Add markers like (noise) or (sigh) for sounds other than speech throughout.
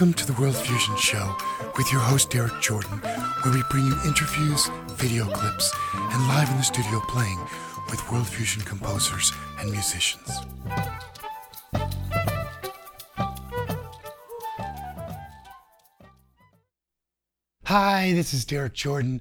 Welcome to the World Fusion Show with your host Derrik Jordan, where we bring you interviews, video clips, and live in the studio playing with World Fusion composers and musicians. Hi, this is Derrik Jordan.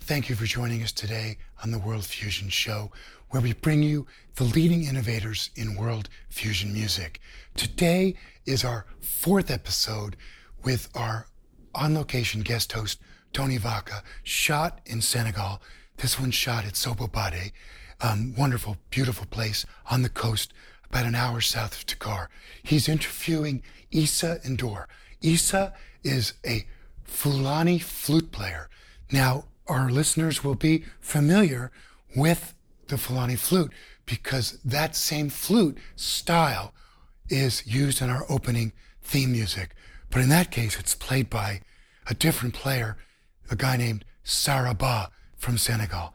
Thank you for joining us today on the World Fusion Show, where we bring you the leading innovators in world fusion music. Today is our fourth episode with our on location guest host, Tony Vacca, shot in Senegal. This one shot at Sobobade, um, wonderful, beautiful place on the coast, about an hour south of Dakar. He's interviewing Issa Ndour. Issa is a Fulani flute player. Now, our listeners will be familiar with the Fulani flute because that same flute style is used in our opening theme music. But in that case, it's played by a different player, a guy named Saraba from Senegal.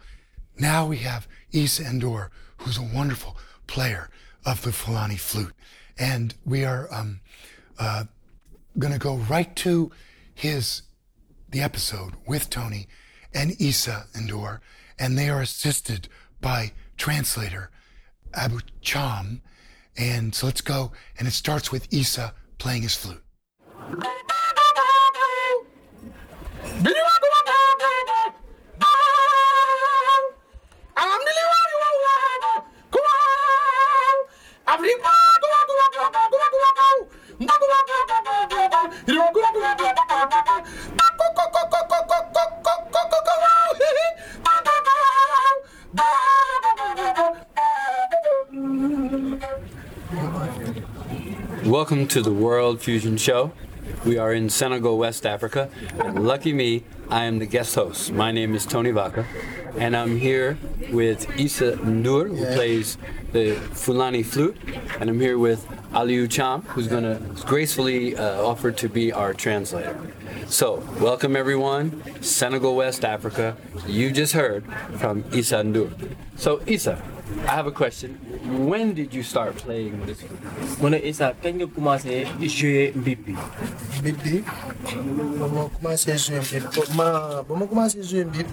Now we have Issa Ndour, who's a wonderful player of the Fulani flute. And we are um, uh, going to go right to his the episode with Tony and Issa Ndour, and they are assisted by translator Abu Cham. And so let's go, and it starts with Issa playing his flute. Welcome to the World Fusion Show. We are in Senegal, West Africa. And lucky me, I am the guest host. My name is Tony Vacca, and I'm here with Issa Ndour, who plays the Fulani flute, and I'm here with Aliou Cham, who's going to gracefully uh, offer to be our translator. So, welcome everyone, Senegal, West Africa. You just heard from Issa Ndour. So, Issa, I have a question. When did you start playing this flute? mu ne Issa kañ nga commencé jouer mbib bi mbib bi ba ma commencé jouer mbib ba ma ba ma commencé jouer mbib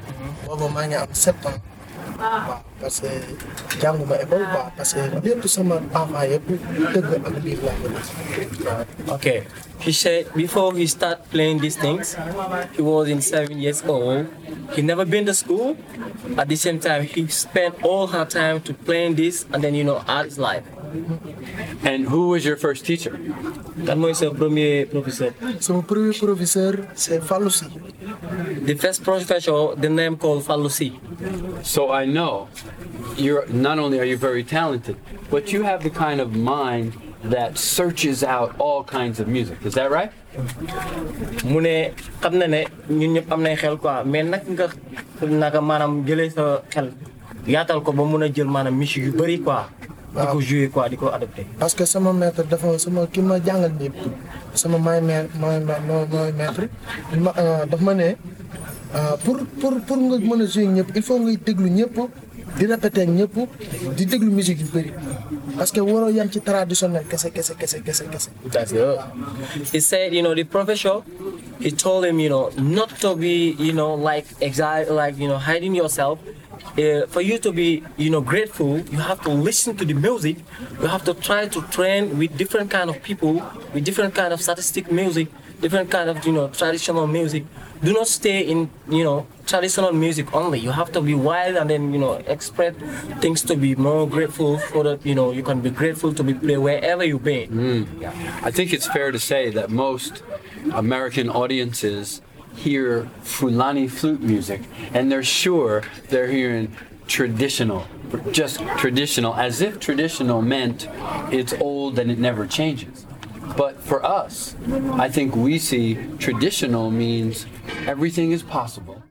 boobu maa ngi am sept ans okay. He said before he start playing these things he was in seven years old. He never been to school. At the same time he spent all her time to playing this and then you know his life And who was your first teacher? kan mooy sa premier professeur sama premier professeur c'est Fallou the first professor the name called Falusi. So I know you're not only are you very talented, but you have the kind of mind that searches out all kinds of music. Is that right? mu ne xam na ne ñun ñëpp am nañ xel quoi mais nag nga naka maanaam jëlee sa xel yaatal ko ba mun a jël maanaam musique yu bëri quoi di ko jouer quoi di ko adopté parce que sama maître dafa sama ki ma jàngal mbib sama maay maître mooy mooy maître ma daf ma ne pour pour pour nga mën a jouer ñëpp il faut ngay déglu ñëpp di répéter ñëpp di déglu musique yu bëri parce que waroo yam ci traditionnel kese kese kese kese kese That's good. He said, you know, the professor, he told him, you know, not to be, you know, like exile, like you know, hiding yourself. Uh, for you to be, you know, grateful, you have to listen to the music. You have to try to train with different kind of people, with different kind of statistic music, different kind of, you know, traditional music. Do not stay in, you know, traditional music only. You have to be wild and then, you know, express things to be more grateful for that, you know, you can be grateful to be wherever you be. I think it's fair to say that most American audiences hear Fulani flute music and they're sure they're hearing traditional, just traditional, as if traditional meant it's old and it never changes. But for us, I think we see traditional means everything is possible.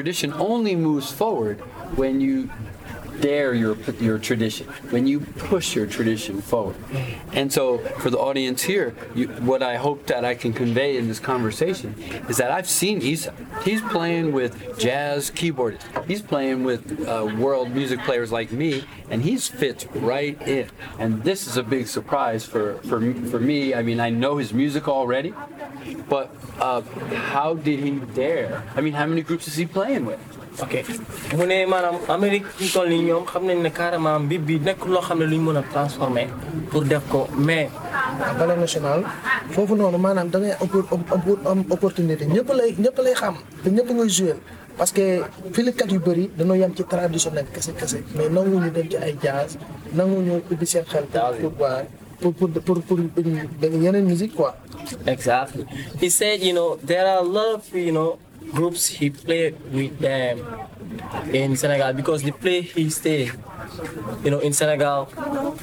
Tradition only moves forward when you dare your your tradition, when you push your tradition forward. And so, for the audience here, you, what I hope that I can convey in this conversation is that I've seen Issa. He's playing with jazz keyboardists. He's playing with uh, world music players like me, and he's fit right in. And this is a big surprise for for for me. I mean, I know his music already, but uh, how did he dare? I mean, how many groups is he playing with? Ok mu ne maanaam Amérique ñu toll nii ñoom xam nañ ne carrément mbir bi nekk loo xam ne lu ñu mën a transformer pour def ko mais ballet national foofu noonu maanaam da ngay am opportunité ñëpp lay ñëpp lay xam te ñëpp ngay joué parce que filikat yu bëri dañoo yem ci traditionnel kese kese mais nanguñu dem ci ay jazz nanguñu ubbi seen xel pour pour pour pour pour yeneen musique quoi. Exactly. He said, you know, there are a lot of, you know, groups he played with them in Senegal because the play he stayed, you know, in Senegal,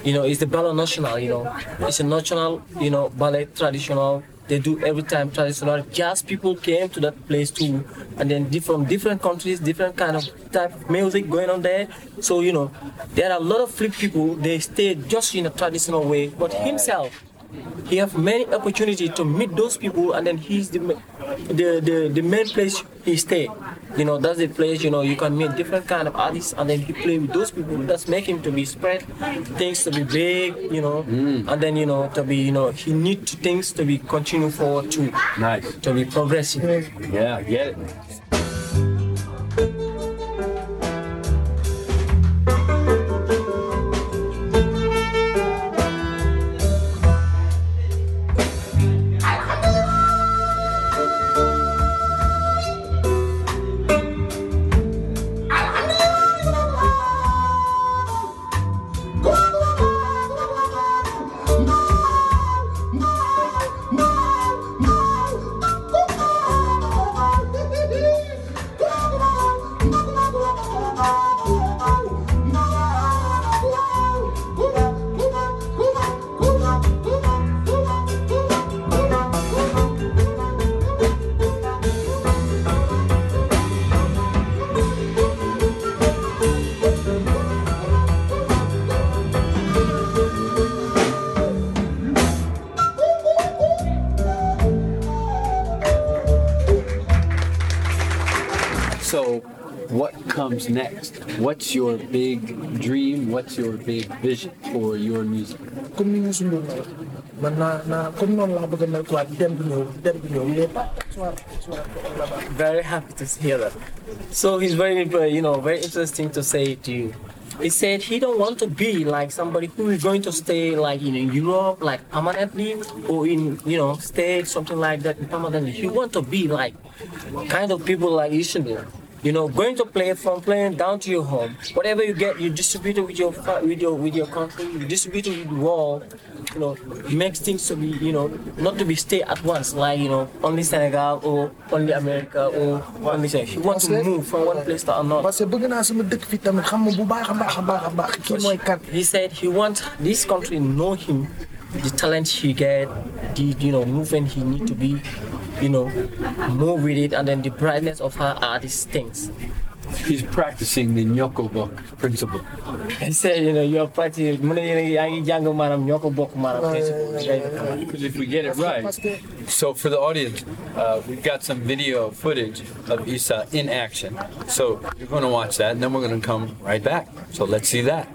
you know, it's the ballet national, you know, it's a national, you know, ballet traditional. They do every time traditional. Jazz people came to that place too, and then from different countries, different kind of type of music going on there. So you know, there are a lot of flip people. They stay just in a traditional way, but himself, he have many opportunity to meet those people and then he's the the the, the main place he stay you know that's the place you know you can meet different kind of artists and then he play with those people that's make him to be spread things to be big you know mm. and then you know to be you know he need to things to be continue forward to Nice. to be progressive Yeah, get it. Comes next? What's your big dream? What's your big vision for your music? comme ni ñu sundul na man naa naa comme noonu laa bëgg a mel quoi dem bi ñëw dem bi ñëw mais pas soir soir very happy to hear that. So he's very, very, you know, very interesting to say to you. He said he don't want to be like somebody who is going to stay like you know, in Europe, like permanently, or in you know, stay something like that permanently. He want to be like kind of people like you should do. You know, going to play from playing down to your home. Whatever you get, you distribute it with your with your with your country. You distribute it with the world. You know, makes things to be you know not to be stay at once like you know only Senegal or only America or only. He wants to move from one place to another. parce que bëgg naa sama dëkk fi tamit xam bu baax a baax a baax a baax kii mooy kan. He said he wants this country know him, the talent he get, the you know movement he need to be, you know, move with it, and then the brightness of her artist things. He's practicing the Nyoko book principle. He said, you know, you're practicing. mu ne yéen a ngi- yaa ngi jàng maanaam ñoo ko bokk principle. Because if we get it right, so for the audience, uh, we've got some video footage of Issa in action. So you're going to watch that, and then we're going to come right back. So let's see that.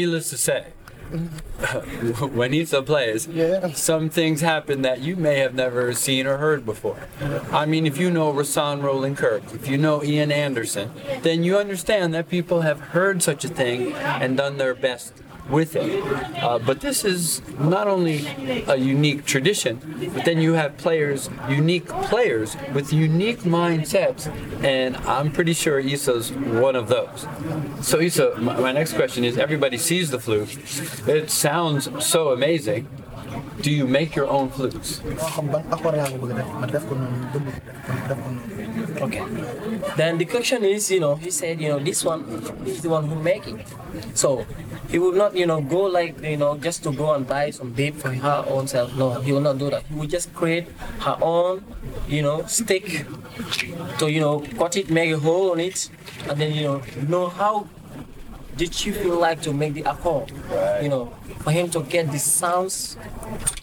Needless to say, (laughs) when Issa plays, Yeah. some things happen that you may have never seen or heard before. I mean, if you know Rahsaan Roland Kirk, if you know Ian Anderson, then you understand that people have heard such a thing and done their best with it. Uh, but this is not only a unique tradition, but then you have players, unique players with unique mindsets, and I'm pretty sure Issa's one of those. So Issa, my, my next question is: Everybody sees the flute. It sounds so amazing. Do you make your own flutes? Okay. Then the question is, you know, he said, you know, this one is the one who make it. So he will not, you know, go like, you know, just to go and buy some babe for her own self. No, he will not do that. He will just create her own, you know, stick to, you know, cut it, make a hole on it, and then, you know, know how did she feel like to make the accord? You know, for him to get the sounds,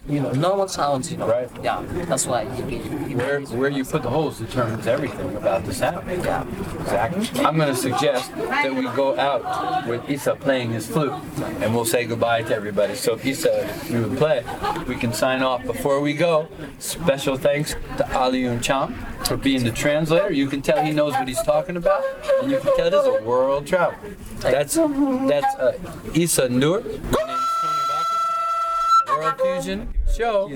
you know, normal sounds, you know. Right. Yeah, that's why he, he Where where you put the holes determines everything about the sound. Yeah. Exactly. I'm going to suggest that we go out with Issa playing his flute, and we'll say goodbye to everybody. So if Issa, you would play, we can sign off. Before we go, special thanks to Aliun Cham for being the translator. You can tell he knows what he's talking about, and you can tell this is a world travel. That's that's uh, Issa Ndour. World Fusion Show.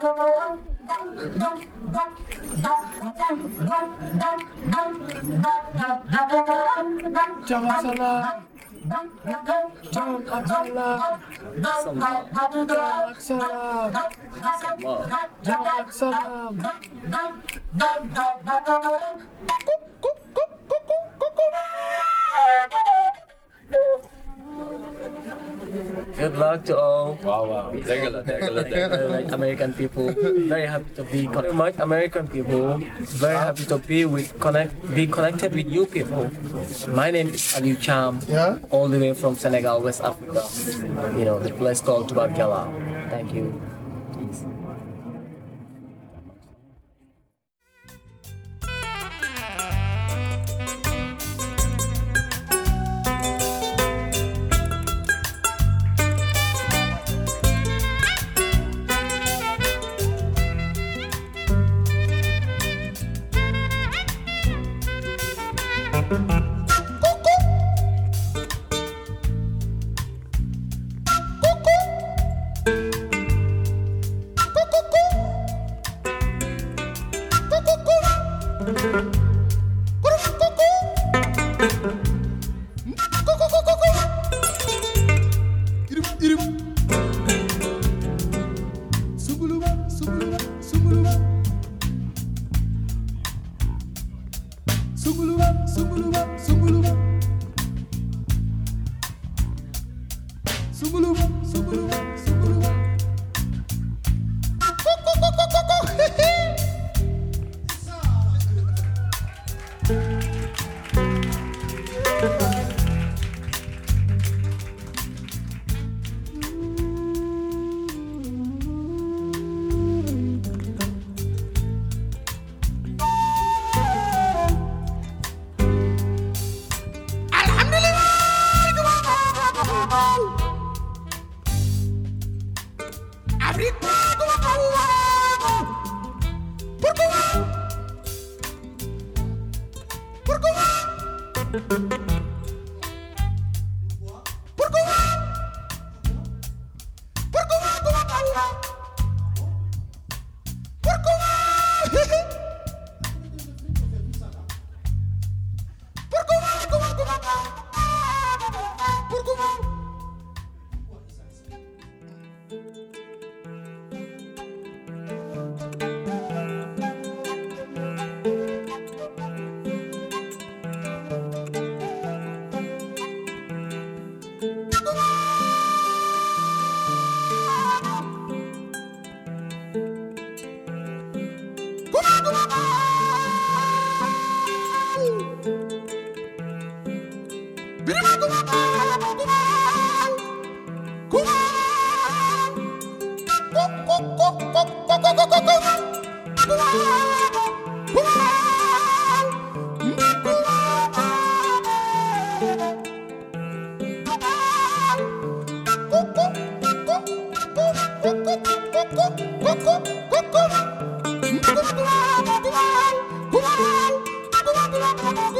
Senegal. Can salam. Can atsana. Can Salam. Can salam. Good luck to all. Wow, wow. Degala, degala, degala. uh, like American people. Very happy to be con- much American people. Very happy to be with connect be connected with you people. My name is Aliou Cham. Yeah. All the way from Senegal, West Africa. You know the place called Tubagala. Thank you.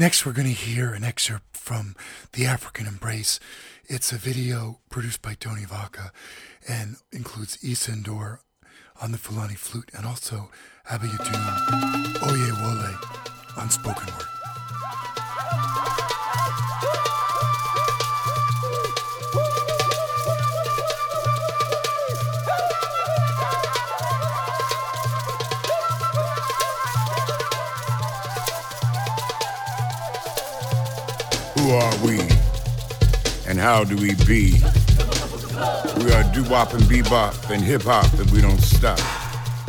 Next, we're going to hear an excerpt from The African Embrace. It's a video produced by Tony Vacca and includes Issa Ndour on the Fulani flute and also Abiodun Oyewole on spoken word. Who are we? And how do we be? We are doo-wop and bebop and hip-hop and we don't stop.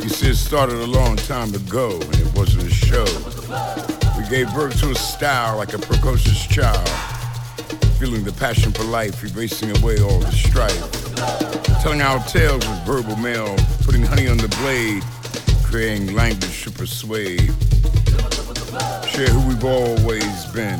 You see, it started a long time ago and it wasn't a show. We gave birth to a style like a precocious child. Feeling the passion for life, erasing away all the strife. Telling our tales with verbal mail, putting honey on the blade, creating language to persuade. Share who we've always been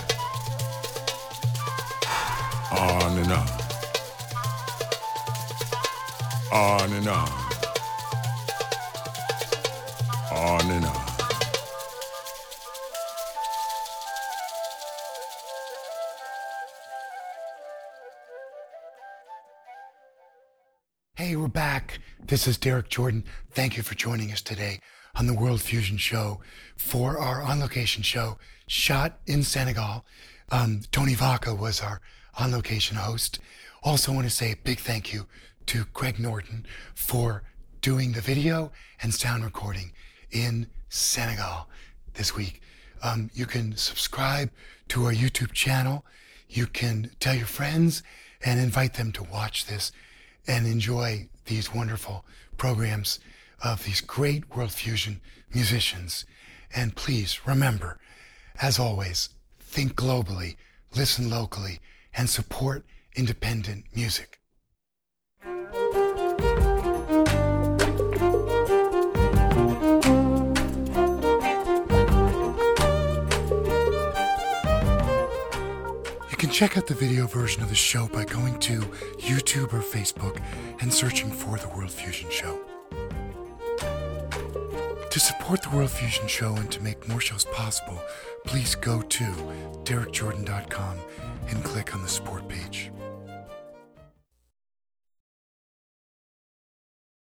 On and on. On and on. On and on. Hey, we're back. This is Derrik Jordan. Thank you for joining us today on the World Fusion Show for our on location show shot in Senegal. Um, Tony Vacca was our on location host. Also, want to say a big thank you to Greg Norton for doing the video and sound recording in Senegal this week. Um, you can subscribe to our YouTube channel. You can tell your friends and invite them to watch this and enjoy these wonderful programs of these great World Fusion musicians. And please remember, as always, think globally, listen locally, and support independent music. You can check out the video version of the show by going to YouTube or Facebook and searching for The World Fusion Show. To support The World Fusion Show and to make more shows possible, please go to derrikjordan.com and click on the support page.